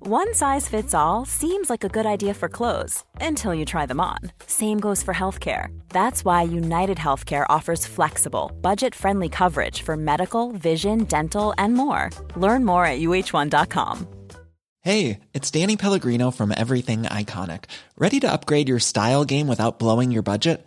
One size fits all seems like a good idea for clothes until you try them on. Same goes for healthcare. That's why United Healthcare offers flexible, budget friendly coverage for medical, vision, dental, and more. Learn more at uh1.com. Hey, it's Danny Pellegrino from Everything Iconic. Ready to upgrade your style game without blowing your budget?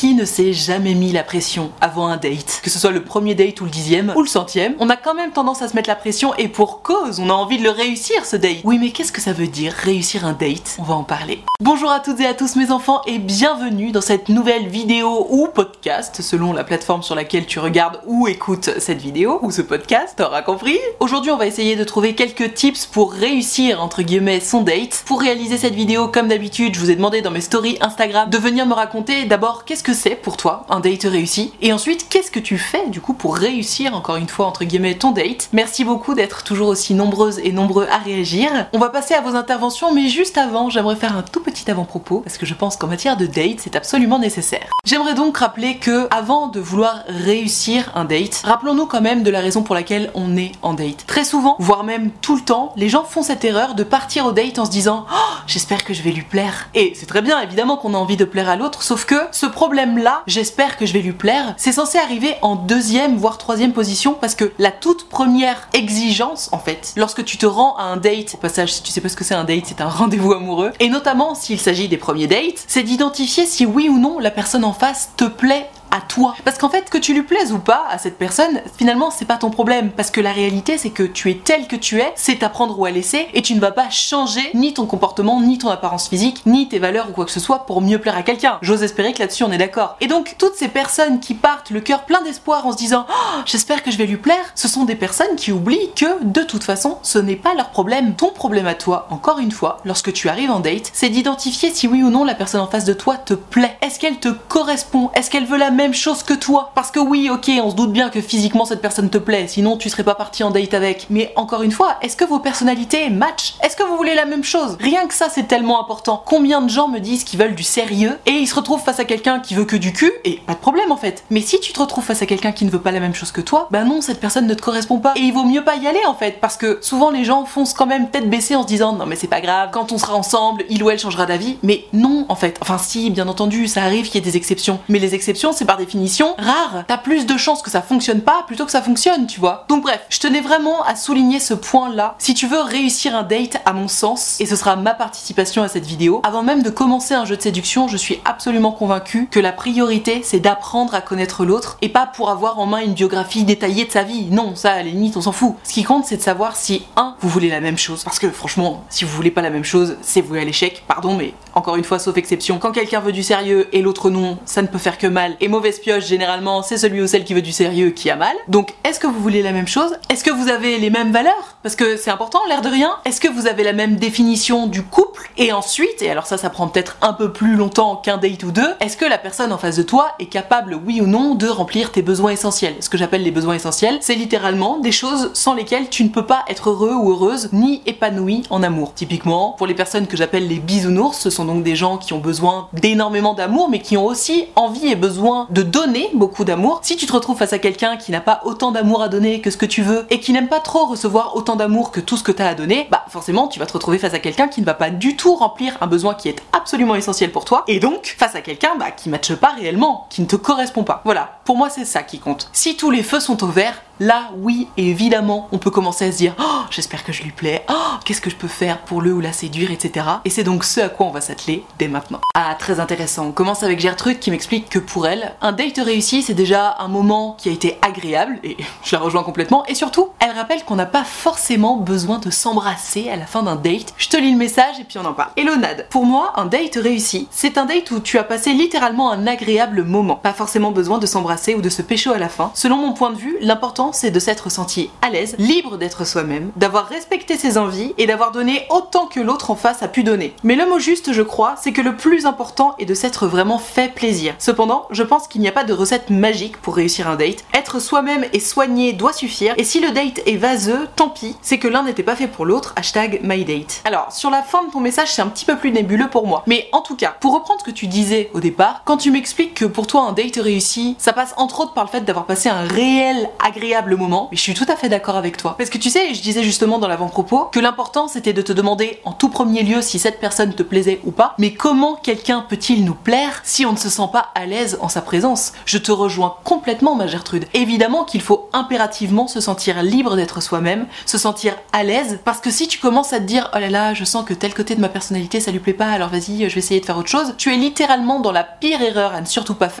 Qui ne s'est jamais mis la pression avant un date? Que ce soit le premier date ou le dixième ou le centième, on a quand même tendance à se mettre la pression et pour cause, on a envie de le réussir ce date. Oui mais qu'est-ce que ça veut dire réussir un date? On va en parler. Bonjour à toutes et à tous mes enfants et bienvenue dans cette nouvelle vidéo ou podcast selon la plateforme sur laquelle tu regardes ou écoutes cette vidéo ou ce podcast, t'auras compris Aujourd'hui on va essayer de trouver quelques tips pour réussir entre guillemets son date. Pour réaliser cette vidéo comme d'habitude, je vous ai demandé dans mes stories Instagram de venir me raconter d'abord qu'est-ce que c'est pour toi un date réussi et ensuite qu'est-ce que tu fais du coup pour réussir encore une fois entre guillemets ton date. Merci beaucoup d'être toujours aussi nombreuses et nombreux à réagir. On va passer à vos interventions mais juste avant j'aimerais faire un tout petit avant-propos parce que je pense qu'en matière de date c'est absolument nécessaire. J'aimerais donc rappeler que avant de vouloir réussir un date, rappelons-nous quand même de la raison pour laquelle on est en date. Très souvent, voire même tout le temps, les gens font cette erreur de partir au date en se disant oh, j'espère que je vais lui plaire. Et c'est très bien évidemment qu'on a envie de plaire à l'autre sauf que ce problème là, j'espère que je vais lui plaire, c'est censé arriver en deuxième voire troisième position parce que la toute première exigence en fait, lorsque tu te rends à un date, au passage si tu sais pas ce que c'est un date, c'est un rendez-vous amoureux, et notamment s'il s'agit des premiers dates, c'est d'identifier si oui ou non la personne en face te plaît à toi. Parce qu'en fait, que tu lui plaises ou pas à cette personne, finalement, c'est pas ton problème. Parce que la réalité, c'est que tu es tel que tu es, c'est à prendre ou à laisser, et tu ne vas pas changer ni ton comportement, ni ton apparence physique, ni tes valeurs ou quoi que ce soit pour mieux plaire à quelqu'un. J'ose espérer que là-dessus on est d'accord. Et donc, toutes ces personnes qui partent le cœur plein d'espoir en se disant oh, j'espère que je vais lui plaire, ce sont des personnes qui oublient que de toute façon, ce n'est pas leur problème. Ton problème à toi, encore une fois, lorsque tu arrives en date, c'est d'identifier si oui ou non la personne en face de toi te plaît. Est-ce qu'elle te correspond? Est-ce qu'elle veut la même chose que toi. Parce que oui, ok, on se doute bien que physiquement cette personne te plaît, sinon tu serais pas parti en date avec. Mais encore une fois, est-ce que vos personnalités matchent? Est-ce que vous voulez la même chose? Rien que ça, c'est tellement important. Combien de gens me disent qu'ils veulent du sérieux et ils se retrouvent face à quelqu'un qui veut que du cul et pas de problème en fait. Mais si tu te retrouves face à quelqu'un qui ne veut pas la même chose que toi, bah non, cette personne ne te correspond pas. Et il vaut mieux pas y aller en fait, parce que souvent les gens foncent quand même tête baissée en se disant non mais c'est pas grave, quand on sera ensemble, il ou elle changera d'avis. Mais non en fait. Enfin si, bien entendu, ça arrive qu'il y ait des exceptions. Mais les exceptions, c'est par définition rare. T'as plus de chances que ça fonctionne pas plutôt que ça fonctionne, tu vois. Donc bref, je tenais vraiment à souligner ce point-là. Si tu veux réussir un date, à mon sens, et ce sera ma participation à cette vidéo, avant même de commencer un jeu de séduction, je suis absolument convaincue que la priorité, c'est d'apprendre à connaître l'autre et pas pour avoir en main une biographie détaillée de sa vie. Non, ça, à la limite, on s'en fout. Ce qui compte, c'est de savoir si, un, vous voulez la même chose. Parce que franchement, si vous voulez pas la même chose, c'est voué à l'échec. Pardon, mais encore une fois, sauf exception. Quand quelqu'un veut du sérieux et l'autre non, ça ne peut faire que mal. Et mauvaise pioche généralement, c'est celui ou celle qui veut du sérieux qui a mal. Donc, est-ce que vous voulez la même chose? Est-ce que vous avez les mêmes valeurs? Parce que c'est important, l'air de rien. Est-ce que vous avez la même définition du couple? Et ensuite, et alors ça, ça prend peut-être un peu plus longtemps qu'un date ou deux, est-ce que la personne en face de toi est capable, oui ou non, de remplir tes besoins essentiels? Ce que j'appelle les besoins essentiels, c'est littéralement des choses sans lesquelles tu ne peux pas être heureux ou heureuse, ni épanoui en amour. Typiquement, pour les personnes que j'appelle les bisounours, ce sont donc des gens qui ont besoin d'énormément d'amour, mais qui ont aussi envie et besoin de donner beaucoup d'amour. Si tu te retrouves face à quelqu'un qui n'a pas autant d'amour à donner que ce que tu veux et qui n'aime pas trop recevoir autant d'amour que tout ce que tu as à donner, bah forcément tu vas te retrouver face à quelqu'un qui ne va pas du tout remplir un besoin qui est absolument essentiel pour toi et donc face à quelqu'un bah, qui matche pas réellement, qui ne te correspond pas. Voilà, pour moi c'est ça qui compte. Si tous les feux sont au vert, là, oui, évidemment, on peut commencer à se dire, oh, j'espère que je lui plais, oh, qu'est-ce que je peux faire pour le ou la séduire, etc. Et c'est donc ce à quoi on va s'atteler dès maintenant. Ah, très intéressant. On commence avec Gertrude qui m'explique que pour elle, un date réussi, c'est déjà un moment qui a été agréable, et je la rejoins complètement, et surtout, elle rappelle qu'on n'a pas forcément besoin de s'embrasser à la fin d'un date. Je te lis le message et puis on en parle. Hello Nad, pour moi, un date réussi, c'est un date où tu as passé littéralement un agréable moment. Pas forcément besoin de s'embrasser ou de se pécho à la fin. Selon mon point de vue, l'important c'est de s'être senti à l'aise, libre d'être soi-même, d'avoir respecté ses envies et d'avoir donné autant que l'autre en face a pu donner. Mais le mot juste, je crois, c'est que le plus important est de s'être vraiment fait plaisir. Cependant, je pense qu'il n'y a pas de recette magique pour réussir un date. Être soi-même et soigné doit suffire, et si le date est vaseux, tant pis, c'est que l'un n'était pas fait pour l'autre, hashtag mydate. Alors, sur la fin de ton message, c'est un petit peu plus nébuleux pour moi. Mais en tout cas, pour reprendre ce que tu disais au départ, quand tu m'expliques que pour toi un date réussi, ça passe entre autres par le fait d'avoir passé un réel agréable moment, mais je suis tout à fait d'accord avec toi. Parce que tu sais, je disais justement dans l'avant-propos que l'important c'était de te demander en tout premier lieu si cette personne te plaisait ou pas, mais comment quelqu'un peut-il nous plaire si on ne se sent pas à l'aise en sa présence? Je te rejoins complètement ma Gertrude. Évidemment qu'il faut impérativement se sentir libre d'être soi-même, se sentir à l'aise, parce que si tu commences à te dire oh là là, je sens que tel côté de ma personnalité ça lui plaît pas, alors vas-y, je vais essayer de faire autre chose, tu es littéralement dans la pire erreur à ne surtout pas faire.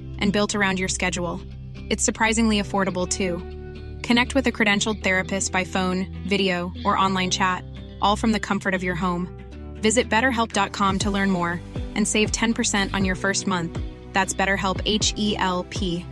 and built around your schedule. It's surprisingly affordable too. Connect with a credentialed therapist by phone, video, or online chat, all from the comfort of your home. Visit betterhelp.com to learn more and save 10% on your first month. That's BetterHelp H E L P.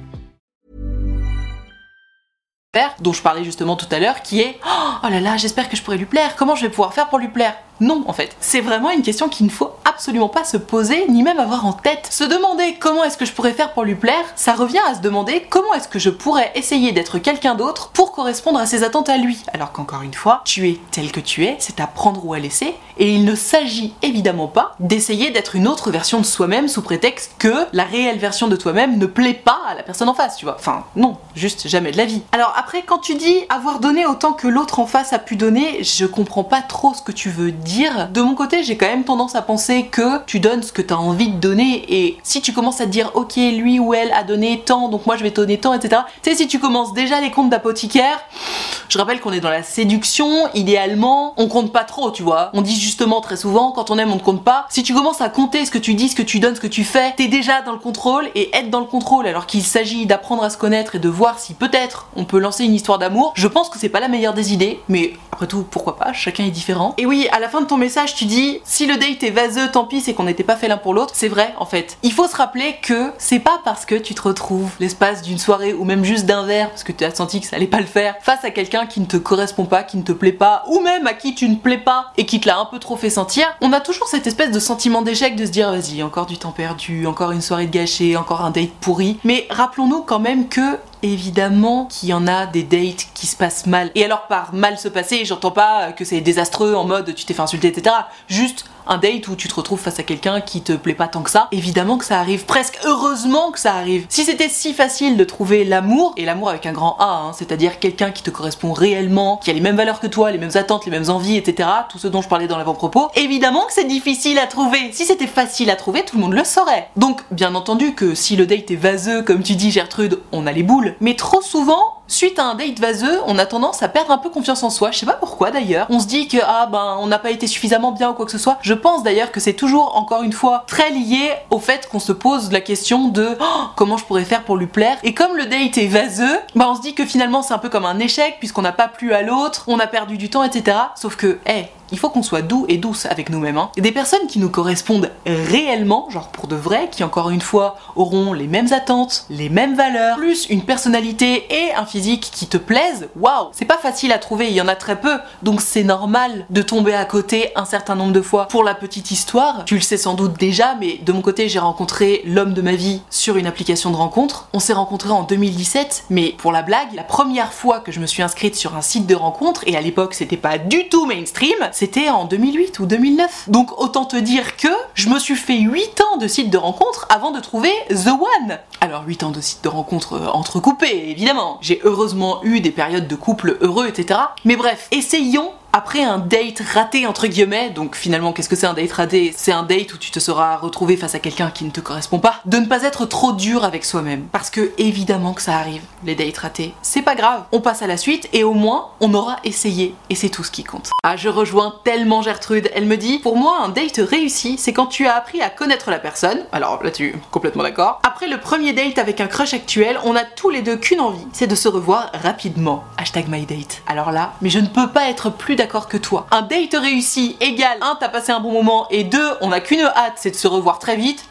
dont je parlais justement tout à l'heure, qui est oh là là, j'espère que je pourrai lui plaire. Comment je vais pouvoir faire pour lui plaire non, en fait. C'est vraiment une question qu'il ne faut absolument pas se poser, ni même avoir en tête. Se demander comment est-ce que je pourrais faire pour lui plaire, ça revient à se demander comment est-ce que je pourrais essayer d'être quelqu'un d'autre pour correspondre à ses attentes à lui. Alors qu'encore une fois, tu es tel que tu es, c'est à prendre ou à laisser, et il ne s'agit évidemment pas d'essayer d'être une autre version de soi-même sous prétexte que la réelle version de toi-même ne plaît pas à la personne en face, tu vois. Enfin, non, juste jamais de la vie. Alors après, quand tu dis avoir donné autant que l'autre en face a pu donner, je comprends pas trop ce que tu veux dire de mon côté, j'ai quand même tendance à penser que tu donnes ce que tu as envie de donner et si tu commences à te dire ok, lui ou elle a donné tant, donc moi je vais donner tant, etc. Tu sais, si tu commences déjà les comptes d'apothicaire, je rappelle qu'on est dans la séduction, idéalement, on compte pas trop, tu vois. On dit justement très souvent, quand on aime, on ne compte pas. Si tu commences à compter ce que tu dis, ce que tu donnes, ce que tu fais, t'es déjà dans le contrôle et être dans le contrôle alors qu'il s'agit d'apprendre à se connaître et de voir si peut-être on peut lancer une histoire d'amour, je pense que c'est pas la meilleure des idées, mais après tout, pourquoi pas, chacun est différent. Et oui, à la fin de ton message, tu dis si le date est vaseux, tant pis, c'est qu'on n'était pas fait l'un pour l'autre. C'est vrai, en fait. Il faut se rappeler que c'est pas parce que tu te retrouves l'espace d'une soirée ou même juste d'un verre, parce que tu as senti que ça allait pas le faire, face à quelqu'un qui ne te correspond pas, qui ne te plaît pas, ou même à qui tu ne plais pas et qui te l'a un peu trop fait sentir, on a toujours cette espèce de sentiment d'échec de se dire vas-y, encore du temps perdu, encore une soirée de gâchée, encore un date pourri. Mais rappelons-nous quand même que évidemment qu'il y en a des dates qui se passent mal. Et alors par mal se passer, j'entends pas que c'est désastreux en mode tu t'es fait insulter, etc. Juste un date où tu te retrouves face à quelqu'un qui te plaît pas tant que ça. Évidemment que ça arrive, presque heureusement que ça arrive. Si c'était si facile de trouver l'amour, et l'amour avec un grand A, hein, c'est-à-dire quelqu'un qui te correspond réellement, qui a les mêmes valeurs que toi, les mêmes attentes, les mêmes envies, etc., tout ce dont je parlais dans l'avant-propos, évidemment que c'est difficile à trouver. Si c'était facile à trouver, tout le monde le saurait. Donc, bien entendu que si le date est vaseux, comme tu dis Gertrude, on a les boules. Mais trop souvent, Suite à un date vaseux, on a tendance à perdre un peu confiance en soi. Je sais pas pourquoi d'ailleurs. On se dit que ah ben on n'a pas été suffisamment bien ou quoi que ce soit. Je pense d'ailleurs que c'est toujours encore une fois très lié au fait qu'on se pose la question de oh, comment je pourrais faire pour lui plaire. Et comme le date est vaseux, bah on se dit que finalement c'est un peu comme un échec puisqu'on n'a pas plu à l'autre, on a perdu du temps, etc. Sauf que, hé, il faut qu'on soit doux et douce avec nous-mêmes. Hein. Des personnes qui nous correspondent réellement, genre pour de vrai, qui encore une fois auront les mêmes attentes, les mêmes valeurs, plus une personnalité et un physique qui te plaisent, waouh, c'est pas facile à trouver, il y en a très peu, donc c'est normal de tomber à côté un certain nombre de fois. Pour la petite histoire, tu le sais sans doute déjà, mais de mon côté, j'ai rencontré l'homme de ma vie sur une application de rencontre. On s'est rencontrés en 2017, mais pour la blague, la première fois que je me suis inscrite sur un site de rencontre, et à l'époque c'était pas du tout mainstream, c'était en 2008 ou 2009. Donc autant te dire que je me suis fait 8 ans de sites de rencontre avant de trouver The One. Alors 8 ans de sites de rencontre euh, entrecoupés, évidemment. J'ai heureusement eu des périodes de couple heureux, etc. Mais bref, essayons après un date raté entre guillemets, donc finalement qu'est-ce que c'est un date raté? C'est un date où tu te seras retrouvé face à quelqu'un qui ne te correspond pas. De ne pas être trop dur avec soi-même. Parce que évidemment que ça arrive, les dates ratés. C'est pas grave, on passe à la suite et au moins on aura essayé et c'est tout ce qui compte. Ah je rejoins tellement Gertrude, elle me dit pour moi un date réussi c'est quand tu as appris à connaître la personne. Alors là-dessus, complètement d'accord. Après le premier date avec un crush actuel, on a tous les deux qu'une envie, c'est de se revoir rapidement. Hashtag my date. Alors là, mais je ne peux pas être plus d'accord que toi. Un date réussi égale 1 t'as passé un bon moment et 2 on a qu'une hâte c'est de se revoir très vite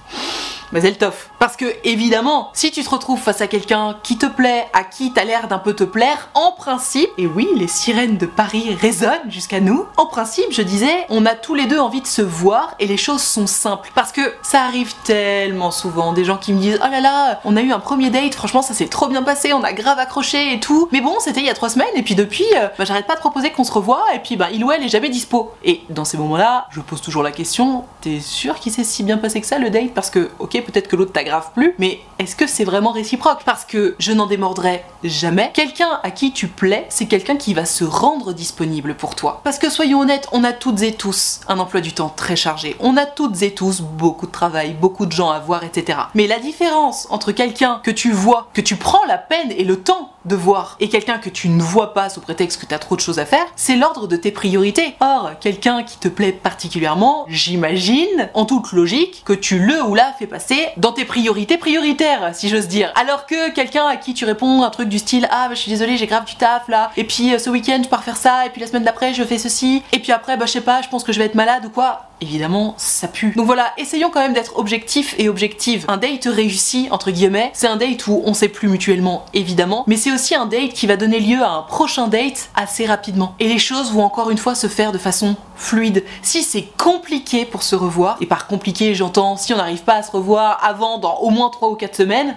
mais elle toffe. Parce que évidemment, si tu te retrouves face à quelqu'un qui te plaît, à qui t'as l'air d'un peu te plaire, en principe, et oui, les sirènes de Paris résonnent jusqu'à nous, en principe, je disais, on a tous les deux envie de se voir et les choses sont simples. Parce que ça arrive tellement souvent, des gens qui me disent, oh là là, on a eu un premier date, franchement ça s'est trop bien passé, on a grave accroché et tout, mais bon, c'était il y a trois semaines et puis depuis, euh, bah, j'arrête pas de proposer qu'on se revoie et puis bah il ou elle est jamais dispo. Et dans ces moments-là, je pose toujours la question, t'es sûr qu'il s'est si bien passé que ça le date? Parce que, ok, peut-être que l'autre t'aggrave plus, mais est-ce que c'est vraiment réciproque? Parce que je n'en démordrai jamais. Quelqu'un à qui tu plais, c'est quelqu'un qui va se rendre disponible pour toi. Parce que soyons honnêtes, on a toutes et tous un emploi du temps très chargé. On a toutes et tous beaucoup de travail, beaucoup de gens à voir, etc. Mais la différence entre quelqu'un que tu vois, que tu prends la peine et le temps de et quelqu'un que tu ne vois pas sous prétexte que tu as trop de choses à faire, c'est l'ordre de tes priorités. Or, quelqu'un qui te plaît particulièrement, j'imagine, en toute logique, que tu le ou la fais passer dans tes priorités prioritaires, si j'ose dire. Alors que quelqu'un à qui tu réponds un truc du style Ah, bah, je suis désolé, j'ai grave du taf là, et puis euh, ce week-end je pars faire ça, et puis la semaine d'après je fais ceci, et puis après, bah je sais pas, je pense que je vais être malade ou quoi évidemment ça pue. Donc voilà, essayons quand même d'être objectifs et objectives. Un date réussi, entre guillemets, c'est un date où on sait plus mutuellement, évidemment, mais c'est aussi un date qui va donner lieu à un prochain date assez rapidement. Et les choses vont encore une fois se faire de façon fluide. Si c'est compliqué pour se revoir, et par compliqué j'entends si on n'arrive pas à se revoir avant dans au moins 3 ou 4 semaines,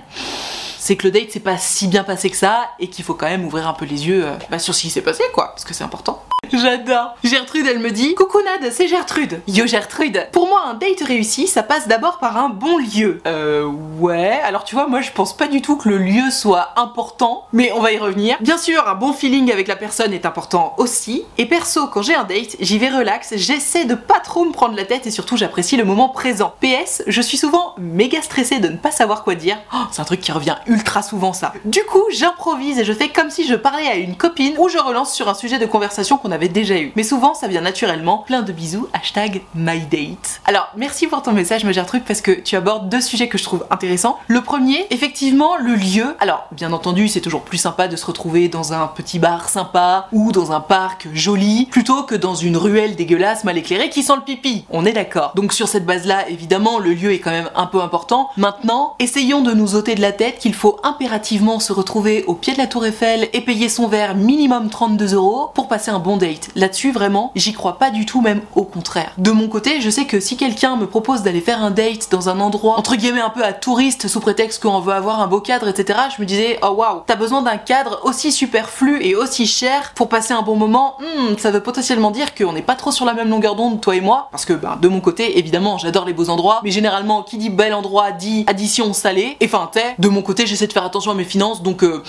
c'est que le date s'est pas si bien passé que ça et qu'il faut quand même ouvrir un peu les yeux euh, bah, sur ce qui s'est passé quoi, parce que c'est important. J'adore. Gertrude, elle me dit Coucou Nad, c'est Gertrude. Yo Gertrude. Pour moi, un date réussi, ça passe d'abord par un bon lieu. Euh, ouais. Alors tu vois, moi je pense pas du tout que le lieu soit important, mais on va y revenir. Bien sûr, un bon feeling avec la personne est important aussi. Et perso, quand j'ai un date, j'y vais relax, j'essaie de pas trop me prendre la tête et surtout j'apprécie le moment présent. PS, je suis souvent méga stressée de ne pas savoir quoi dire. Oh, c'est un truc qui revient ultra souvent ça. Du coup, j'improvise et je fais comme si je parlais à une copine ou je relance sur un sujet de conversation qu'on avait déjà eu. Mais souvent, ça vient naturellement. Plein de bisous, hashtag MyDate. Alors, merci pour ton message, me truc, parce que tu abordes deux sujets que je trouve intéressants. Le premier, effectivement, le lieu. Alors, bien entendu, c'est toujours plus sympa de se retrouver dans un petit bar sympa ou dans un parc joli, plutôt que dans une ruelle dégueulasse mal éclairée qui sent le pipi. On est d'accord. Donc, sur cette base-là, évidemment, le lieu est quand même un peu important. Maintenant, essayons de nous ôter de la tête qu'il faut impérativement se retrouver au pied de la Tour Eiffel et payer son verre minimum 32 euros pour passer un bon date. Là-dessus, vraiment, j'y crois pas du tout, même au contraire. De mon côté, je sais que si quelqu'un me propose d'aller faire un date dans un endroit, entre guillemets, un peu à touriste, sous prétexte qu'on veut avoir un beau cadre, etc., je me disais, oh waouh, t'as besoin d'un cadre aussi superflu et aussi cher pour passer un bon moment, hmm, ça veut potentiellement dire qu'on n'est pas trop sur la même longueur d'onde, toi et moi, parce que, ben, de mon côté, évidemment, j'adore les beaux endroits, mais généralement, qui dit bel endroit dit addition salée, et enfin, t'es, de mon côté, j'essaie de faire attention à mes finances, donc, euh,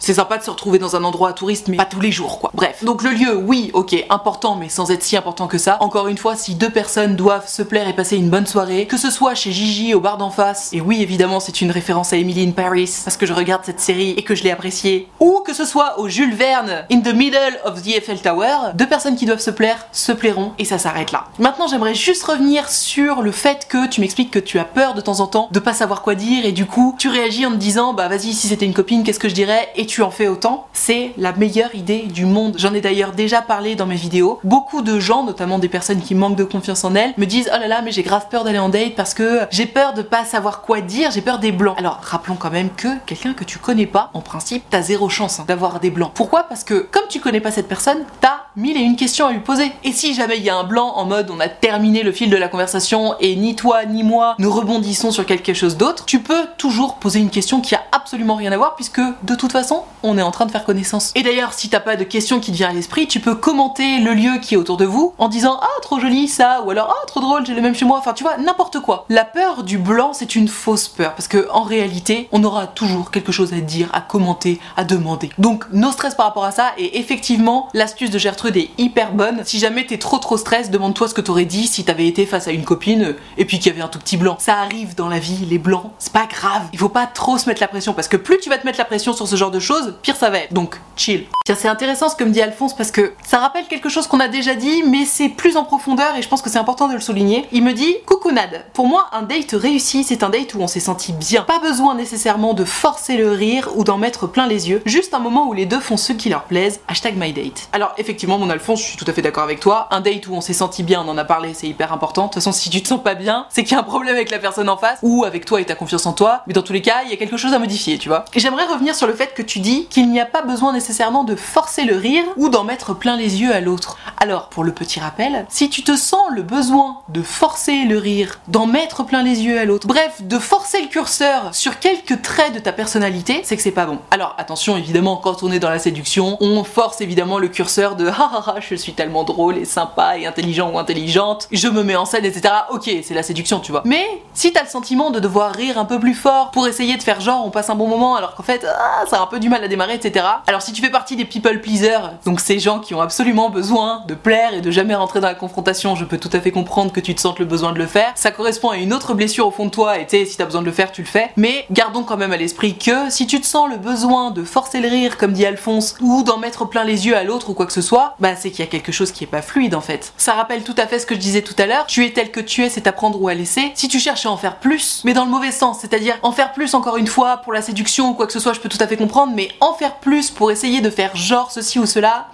c'est sympa de se retrouver dans un endroit à touriste, mais pas tous les jours, quoi. Bref, donc le lieu, oui, ok, important, mais sans être si important que ça. Encore une fois, si deux personnes doivent se plaire et passer une bonne soirée, que ce soit chez Gigi au bar d'en face, et oui, évidemment, c'est une référence à Emily in Paris, parce que je regarde cette série et que je l'ai appréciée, ou que ce soit au Jules Verne, in the middle of the Eiffel Tower, deux personnes qui doivent se plaire se plairont, et ça s'arrête là. Maintenant, j'aimerais juste revenir sur le fait que tu m'expliques que tu as peur de temps en temps de pas savoir quoi dire, et du coup, tu réagis en te disant, bah vas-y, si c'était une copine, qu'est-ce que je dirais, et tu en fais autant, c'est la meilleure idée du monde. J'en ai d'ailleurs déjà parlé dans mes vidéos. Beaucoup de gens, notamment des personnes qui manquent de confiance en elles, me disent oh là là mais j'ai grave peur d'aller en date parce que j'ai peur de pas savoir quoi dire, j'ai peur des blancs. Alors rappelons quand même que quelqu'un que tu connais pas, en principe, t'as zéro chance hein, d'avoir des blancs. Pourquoi? Parce que comme tu connais pas cette personne, t'as mille et une questions à lui poser. Et si jamais il y a un blanc en mode on a terminé le fil de la conversation et ni toi ni moi ne rebondissons sur quelque chose d'autre, tu peux toujours poser une question qui a absolument rien à voir puisque de toute façon on est en train de faire connaissance. Et d'ailleurs si t'as pas de question qui te vient à l'esprit, tu peux commenter le lieu qui est autour de vous en disant ah trop joli ça ou alors ah trop drôle j'ai le même chez moi. Enfin tu vois n'importe quoi. La peur du blanc c'est une fausse peur parce que en réalité on aura toujours quelque chose à dire, à commenter, à demander. Donc no stress par rapport à ça et effectivement l'astuce de Gertrude est hyper bonne. Si jamais t'es trop trop stress, demande-toi ce que t'aurais dit si t'avais été face à une copine et puis qu'il y avait un tout petit blanc. Ça arrive dans la vie, les blancs, c'est pas grave. Il faut pas trop se mettre la pression parce que plus tu vas te mettre la pression sur ce genre de choses, pire ça va être. Donc chill. Tiens, c'est intéressant ce que me dit Alphonse parce que ça rappelle quelque chose qu'on a déjà dit, mais c'est plus en profondeur et je pense que c'est important de le souligner. Il me dit Coucou Nad, pour moi, un date réussi, c'est un date où on s'est senti bien. Pas besoin nécessairement de forcer le rire ou d'en mettre plein les yeux, juste un moment où les deux font ce qui leur plaise. Hashtag MyDate. Alors, effectivement, mon Alphonse, je suis tout à fait d'accord avec toi. Un date où on s'est senti bien, on en a parlé, c'est hyper important. De toute façon, si tu te sens pas bien, c'est qu'il y a un problème avec la personne en face ou avec toi et ta confiance en toi. Mais dans tous les cas, il y a quelque chose à modifier, tu vois. J'aimerais revenir sur le fait que tu dis qu'il n'y a pas besoin nécessairement de forcer le rire ou d'en mettre plein les yeux à l'autre. Alors, pour le petit rappel, si tu te sens le besoin de forcer le rire, d'en mettre plein les yeux à l'autre, bref, de forcer le curseur sur quelques traits de ta personnalité, c'est que c'est pas bon. Alors, attention, évidemment, quand on est dans la séduction, on force évidemment le curseur de je suis tellement drôle et sympa et intelligent ou intelligente, je me mets en scène, etc. Ok, c'est la séduction, tu vois. Mais si t'as le sentiment de devoir rire un peu plus fort pour essayer de faire genre on passe un bon moment alors qu'en fait ah, ça a un peu du mal à démarrer, etc. Alors si tu fais partie des people pleasers, donc ces gens qui ont absolument besoin de plaire et de jamais rentrer dans la confrontation, je peux tout à fait comprendre que tu te sentes le besoin de le faire. Ça correspond à une autre blessure au fond de toi et tu sais, si t'as besoin de le faire, tu le fais. Mais gardons quand même à l'esprit que si tu te sens le besoin de forcer le rire, comme dit Alphonse, ou d'en mettre plein les yeux à l'autre ou quoi que ce soit, bah c'est qu'il y a quelque chose qui est pas fluide en fait. Ça rappelle tout à fait ce que je disais tout à l'heure, tu es tel que tu es, c'est à prendre ou à laisser. Si tu cherches à en faire plus, mais dans le mauvais sens, c'est-à-dire en faire plus encore une fois pour la séduction ou quoi que ce soit, je peux tout à fait comprendre, mais en faire plus pour essayer de faire genre ceci ou cela,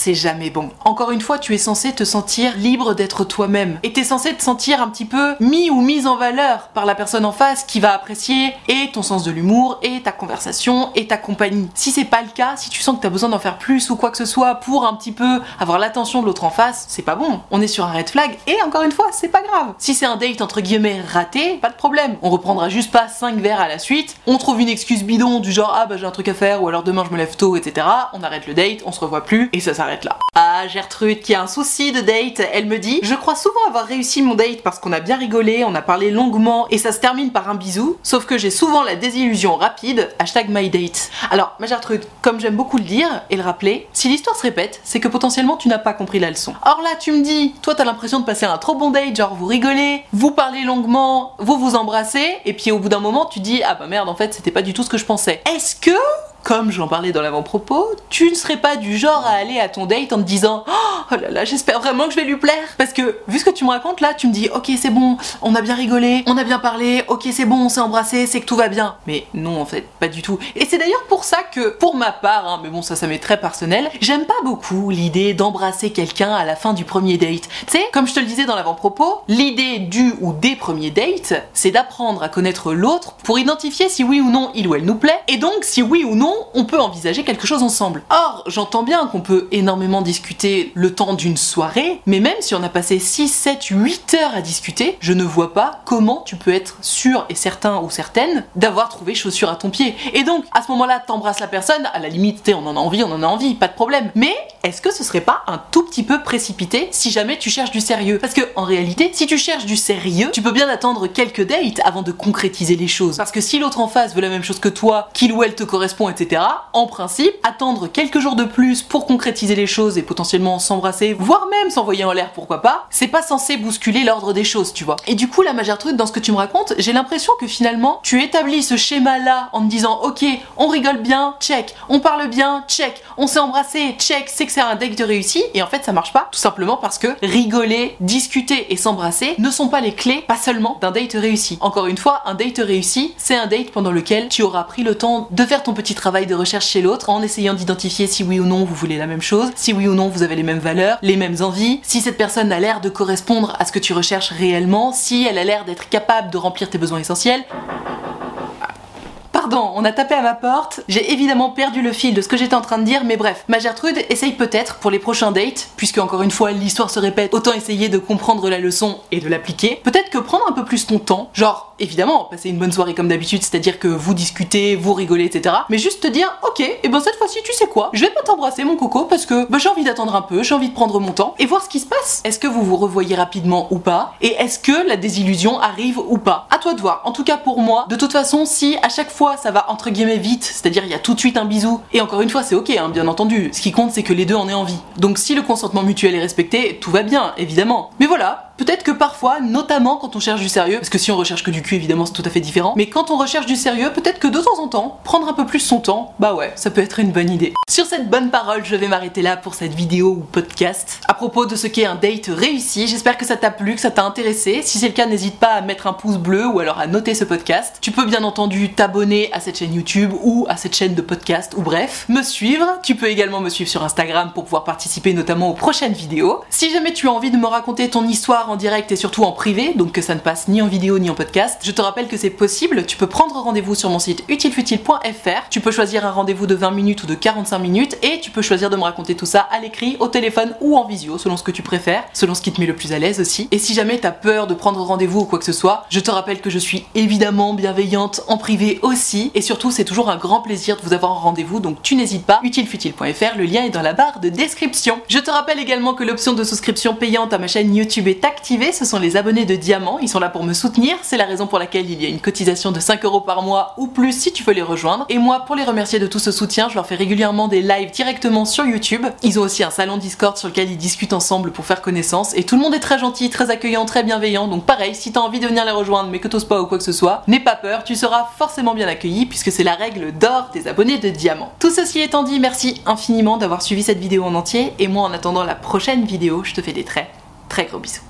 c'est jamais bon. Encore une fois, tu es censé te sentir libre d'être toi-même. Et t'es censé te sentir un petit peu mis ou mise en valeur par la personne en face qui va apprécier et ton sens de l'humour, et ta conversation, et ta compagnie. Si c'est pas le cas, si tu sens que t'as besoin d'en faire plus ou quoi que ce soit pour un petit peu avoir l'attention de l'autre en face, c'est pas bon. On est sur un red flag et encore une fois, c'est pas grave. Si c'est un date entre guillemets raté, pas de problème. On reprendra juste pas 5 verres à la suite. On trouve une excuse bidon du genre ah bah j'ai un truc à faire ou alors demain je me lève tôt, etc. On arrête le date, on se revoit plus et ça s'arrête Ah Gertrude qui a un souci de date, elle me dit je crois souvent avoir réussi mon date parce qu'on a bien rigolé, on a parlé longuement et ça se termine par un bisou. Sauf que j'ai souvent la désillusion rapide. Hashtag my date. Alors ma Gertrude, comme j'aime beaucoup le dire et le rappeler, si l'histoire se répète, c'est que potentiellement tu n'as pas compris la leçon. Or là, tu me dis, toi t'as l'impression de passer un trop bon date, genre vous rigolez, vous parlez longuement, vous vous embrassez, et puis au bout d'un moment, tu dis, ah bah merde, en fait, c'était pas du tout ce que je pensais. Est-ce que comme j'en parlais dans l'avant-propos, tu ne serais pas du genre à aller à ton date en te disant Oh là là, j'espère vraiment que je vais lui plaire. Parce que, vu ce que tu me racontes là, tu me dis Ok, c'est bon, on a bien rigolé, on a bien parlé, ok, c'est bon, on s'est embrassé, c'est que tout va bien. Mais non, en fait, pas du tout. Et c'est d'ailleurs pour ça que, pour ma part, hein, mais bon, ça, ça m'est très personnel, j'aime pas beaucoup l'idée d'embrasser quelqu'un à la fin du premier date. Tu sais, comme je te le disais dans l'avant-propos, l'idée du ou des premiers dates, c'est d'apprendre à connaître l'autre pour identifier si oui ou non il ou elle nous plaît, et donc si oui ou non on peut envisager quelque chose ensemble. Or, j'entends bien qu'on peut énormément discuter le temps d'une soirée, mais même si on a passé 6, 7, 8 heures à discuter, je ne vois pas comment tu peux être sûr et certain ou certaine d'avoir trouvé chaussure à ton pied. Et donc, à ce moment-là, t'embrasses la personne, à la limite, on en a envie, on en a envie, pas de problème. Mais est-ce que ce serait pas un tout petit peu précipité si jamais tu cherches du sérieux? Parce que en réalité, si tu cherches du sérieux, tu peux bien attendre quelques dates avant de concrétiser les choses. Parce que si l'autre en face veut la même chose que toi, qu'il ou elle te correspond, etc., en principe, attendre quelques jours de plus pour concrétiser les choses et potentiellement s'embrasser, voire même s'envoyer en l'air, pourquoi pas, c'est pas censé bousculer l'ordre des choses, tu vois. Et du coup, la majeure truc dans ce que tu me racontes, j'ai l'impression que finalement, tu établis ce schéma-là en te disant, ok, on rigole bien, check, on parle bien, check, on s'est embrassé, check, c'est que c'est un date réussi, et en fait, ça marche pas, tout simplement parce que rigoler, discuter et s'embrasser ne sont pas les clés, pas seulement d'un date réussi. Encore une fois, un date réussi, c'est un date pendant lequel tu auras pris le temps de faire ton petit travail de recherche chez l'autre en essayant d'identifier si oui ou non vous voulez la même chose, si oui ou non vous avez les mêmes valeurs, les mêmes envies, si cette personne a l'air de correspondre à ce que tu recherches réellement, si elle a l'air d'être capable de remplir tes besoins essentiels. On a tapé à ma porte. J'ai évidemment perdu le fil de ce que j'étais en train de dire, mais bref. Ma Gertrude essaye peut-être pour les prochains dates, puisque encore une fois l'histoire se répète, autant essayer de comprendre la leçon et de l'appliquer. Peut-être que prendre un peu plus ton temps, genre évidemment passer une bonne soirée comme d'habitude, c'est-à-dire que vous discutez, vous rigolez, etc. Mais juste te dire, ok, et ben cette fois-ci tu sais quoi, je vais pas t'embrasser mon coco parce que bah, j'ai envie d'attendre un peu, j'ai envie de prendre mon temps et voir ce qui se passe. Est-ce que vous vous revoyez rapidement ou pas? Et est-ce que la désillusion arrive ou pas? À toi de voir. En tout cas pour moi, de toute façon, si à chaque fois ça va entre guillemets vite, c'est-à-dire il y a tout de suite un bisou, et encore une fois c'est ok, hein, bien entendu, ce qui compte c'est que les deux en aient envie. Donc si le consentement mutuel est respecté, tout va bien, évidemment. Mais voilà, peut-être que parfois, notamment quand on cherche du sérieux, parce que si on recherche que du cul évidemment c'est tout à fait différent, mais quand on recherche du sérieux, peut-être que de temps en temps, prendre un peu plus son temps, bah ouais, ça peut être une bonne idée. Sur cette bonne parole, je vais m'arrêter là pour cette vidéo ou podcast. À propos de ce qu'est un date réussi, j'espère que ça t'a plu, que ça t'a intéressé. Si c'est le cas, n'hésite pas à mettre un pouce bleu ou alors à noter ce podcast. Tu peux bien entendu t'abonner à cette chaîne YouTube ou à cette chaîne de podcast ou bref, me suivre. Tu peux également me suivre sur Instagram pour pouvoir participer notamment aux prochaines vidéos. Si jamais tu as envie de me raconter ton histoire en direct et surtout en privé, donc que ça ne passe ni en vidéo ni en podcast, je te rappelle que c'est possible. Tu peux prendre rendez-vous sur mon site utilefutile.fr. Tu peux choisir un rendez-vous de 20 minutes ou de 45 minutes et tu peux choisir de me raconter tout ça à l'écrit, au téléphone ou en visio, selon ce que tu préfères, selon ce qui te met le plus à l'aise aussi. Et si jamais t'as peur de prendre rendez-vous ou quoi que ce soit, je te rappelle que je suis évidemment bienveillante en privé aussi et surtout c'est toujours un grand plaisir de vous avoir en rendez-vous donc tu n'hésites pas, utilefutile.fr, le lien est dans la barre de description. Je te rappelle également que l'option de souscription payante à ma chaîne YouTube est ce sont les abonnés de Diamant, ils sont là pour me soutenir, c'est la raison pour laquelle il y a une cotisation de 5 euros par mois ou plus si tu veux les rejoindre. Et moi, pour les remercier de tout ce soutien, je leur fais régulièrement des lives directement sur YouTube. Ils ont aussi un salon Discord sur lequel ils discutent ensemble pour faire connaissance et tout le monde est très gentil, très accueillant, très bienveillant. Donc pareil, si t'as envie de venir les rejoindre mais que t'oses pas ou quoi que ce soit, n'aie pas peur, tu seras forcément bien accueilli puisque c'est la règle d'or des abonnés de Diamant. Tout ceci étant dit, merci infiniment d'avoir suivi cette vidéo en entier et moi en attendant la prochaine vidéo, je te fais des très très gros bisous.